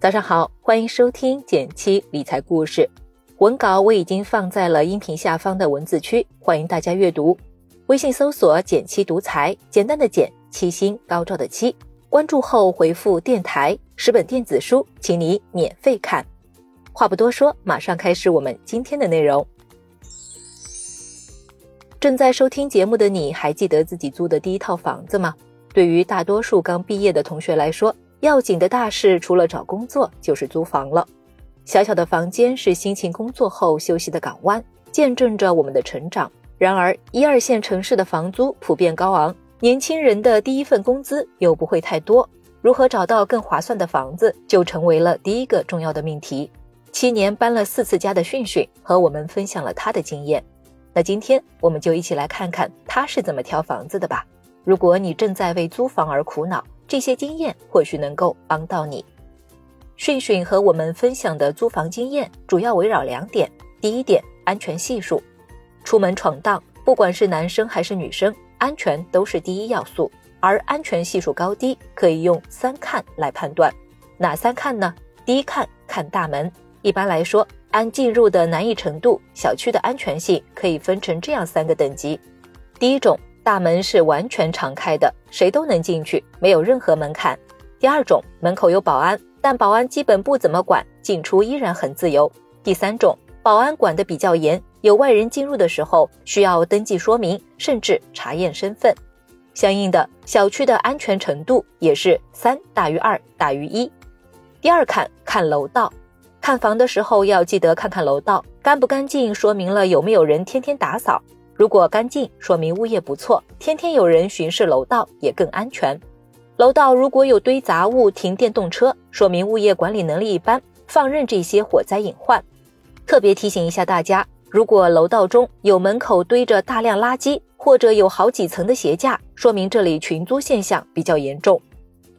早上好，欢迎收听减七理财故事。文稿我已经放在了音频下方的文字区，欢迎大家阅读。微信搜索“减七独裁，简单的简，七星高照的七。关注后回复“电台”，十本电子书，请你免费看。话不多说，马上开始我们今天的内容。正在收听节目的你，还记得自己租的第一套房子吗？对于大多数刚毕业的同学来说，要紧的大事除了找工作，就是租房了。小小的房间是辛勤工作后休息的港湾，见证着我们的成长。然而，一二线城市的房租普遍高昂，年轻人的第一份工资又不会太多，如何找到更划算的房子，就成为了第一个重要的命题。七年搬了四次家的迅迅和我们分享了他的经验。那今天我们就一起来看看他是怎么挑房子的吧。如果你正在为租房而苦恼，这些经验或许能够帮到你。训训和我们分享的租房经验主要围绕两点：第一点，安全系数。出门闯荡，不管是男生还是女生，安全都是第一要素。而安全系数高低可以用三看来判断。哪三看呢？第一看，看大门。一般来说，按进入的难易程度，小区的安全性可以分成这样三个等级：第一种。大门是完全敞开的，谁都能进去，没有任何门槛。第二种，门口有保安，但保安基本不怎么管，进出依然很自由。第三种，保安管得比较严，有外人进入的时候需要登记说明，甚至查验身份。相应的，小区的安全程度也是三大于二大于一。第二看，看楼道，看房的时候要记得看看楼道干不干净，说明了有没有人天天打扫。如果干净，说明物业不错，天天有人巡视楼道也更安全。楼道如果有堆杂物、停电动车，说明物业管理能力一般，放任这些火灾隐患。特别提醒一下大家，如果楼道中有门口堆着大量垃圾，或者有好几层的鞋架，说明这里群租现象比较严重。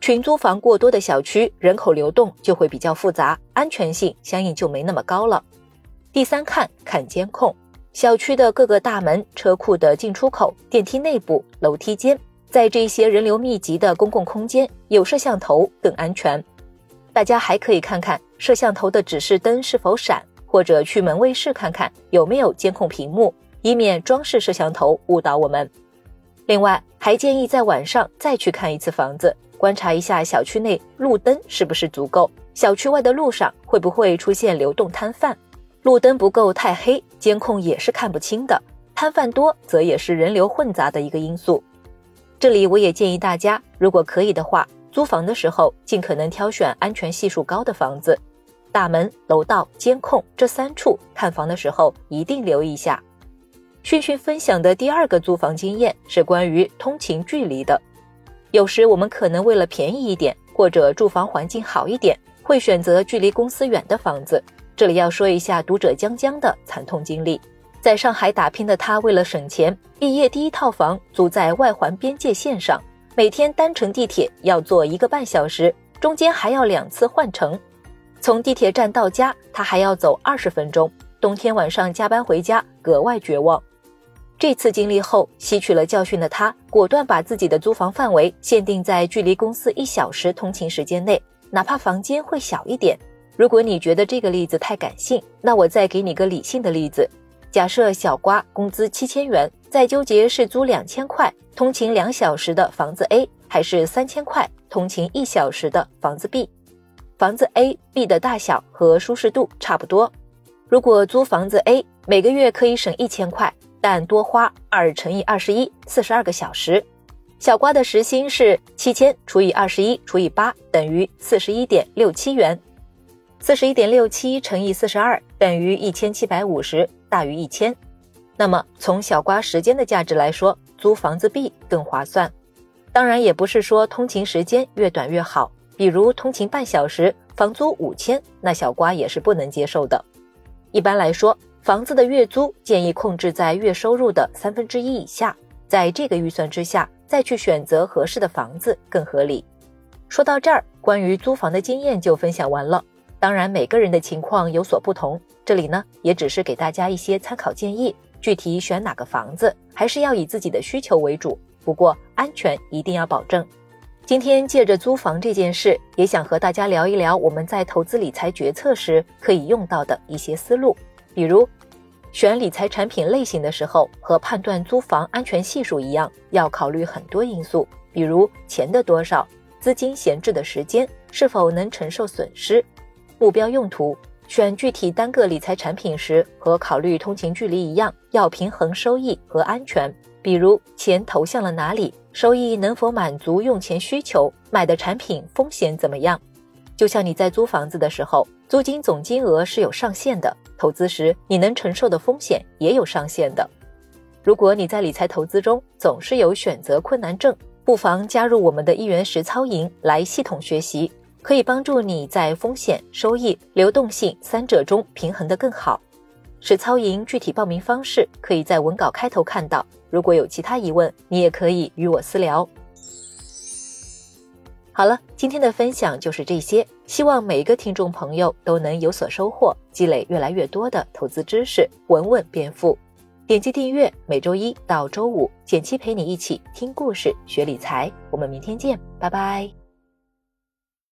群租房过多的小区，人口流动就会比较复杂，安全性相应就没那么高了。第三看，看监控。小区的各个大门、车库的进出口、电梯内部、楼梯间，在这些人流密集的公共空间，有摄像头更安全。大家还可以看看摄像头的指示灯是否闪，或者去门卫室看看有没有监控屏幕，以免装饰摄像头误导我们。另外，还建议在晚上再去看一次房子，观察一下小区内路灯是不是足够，小区外的路上会不会出现流动摊贩。路灯不够太黑，监控也是看不清的。摊贩多，则也是人流混杂的一个因素。这里我也建议大家，如果可以的话，租房的时候尽可能挑选安全系数高的房子。大门、楼道、监控这三处看房的时候一定留意一下。讯讯分享的第二个租房经验是关于通勤距离的。有时我们可能为了便宜一点，或者住房环境好一点，会选择距离公司远的房子。这里要说一下读者江江的惨痛经历。在上海打拼的他，为了省钱，毕业第一套房租在外环边界线上，每天单程地铁要坐一个半小时，中间还要两次换乘。从地铁站到家，他还要走二十分钟。冬天晚上加班回家，格外绝望。这次经历后，吸取了教训的他，果断把自己的租房范围限定在距离公司一小时通勤时间内，哪怕房间会小一点。如果你觉得这个例子太感性，那我再给你个理性的例子。假设小瓜工资七千元，在纠结是租两千块通勤两小时的房子 A，还是三千块通勤一小时的房子 B。房子 A、B 的大小和舒适度差不多。如果租房子 A，每个月可以省一千块，但多花二乘以二十一，四十二个小时。小瓜的时薪是七千除以二十一除以八，等于四十一点六七元。四十一点六七乘以四十二等于一千七百五十，大于一千。那么从小瓜时间的价值来说，租房子 B 更划算。当然，也不是说通勤时间越短越好。比如通勤半小时，房租五千，那小瓜也是不能接受的。一般来说，房子的月租建议控制在月收入的三分之一以下，在这个预算之下，再去选择合适的房子更合理。说到这儿，关于租房的经验就分享完了。当然，每个人的情况有所不同，这里呢也只是给大家一些参考建议。具体选哪个房子，还是要以自己的需求为主。不过安全一定要保证。今天借着租房这件事，也想和大家聊一聊我们在投资理财决策时可以用到的一些思路。比如，选理财产品类型的时候，和判断租房安全系数一样，要考虑很多因素，比如钱的多少、资金闲置的时间、是否能承受损失、目标用途。选具体单个理财产品时，和考虑通勤距离一样，要平衡收益和安全。比如，钱投向了哪里？收益能否满足用钱需求？买的产品风险怎么样？就像你在租房子的时候，租金总金额是有上限的，投资时你能承受的风险也有上限的。如果你在理财投资中总是有选择困难症，不妨加入我们的一元实操营来系统学习，可以帮助你在风险、收益、流动性三者中平衡得更好。实操营具体报名方式可以在文稿开头看到。如果有其他疑问，你也可以与我私聊。好了，今天的分享就是这些，希望每一个听众朋友都能有所收获，积累越来越多的投资知识，稳稳变富。点击订阅，每周一到周五，简七陪你一起听故事、学理财。我们明天见，拜拜。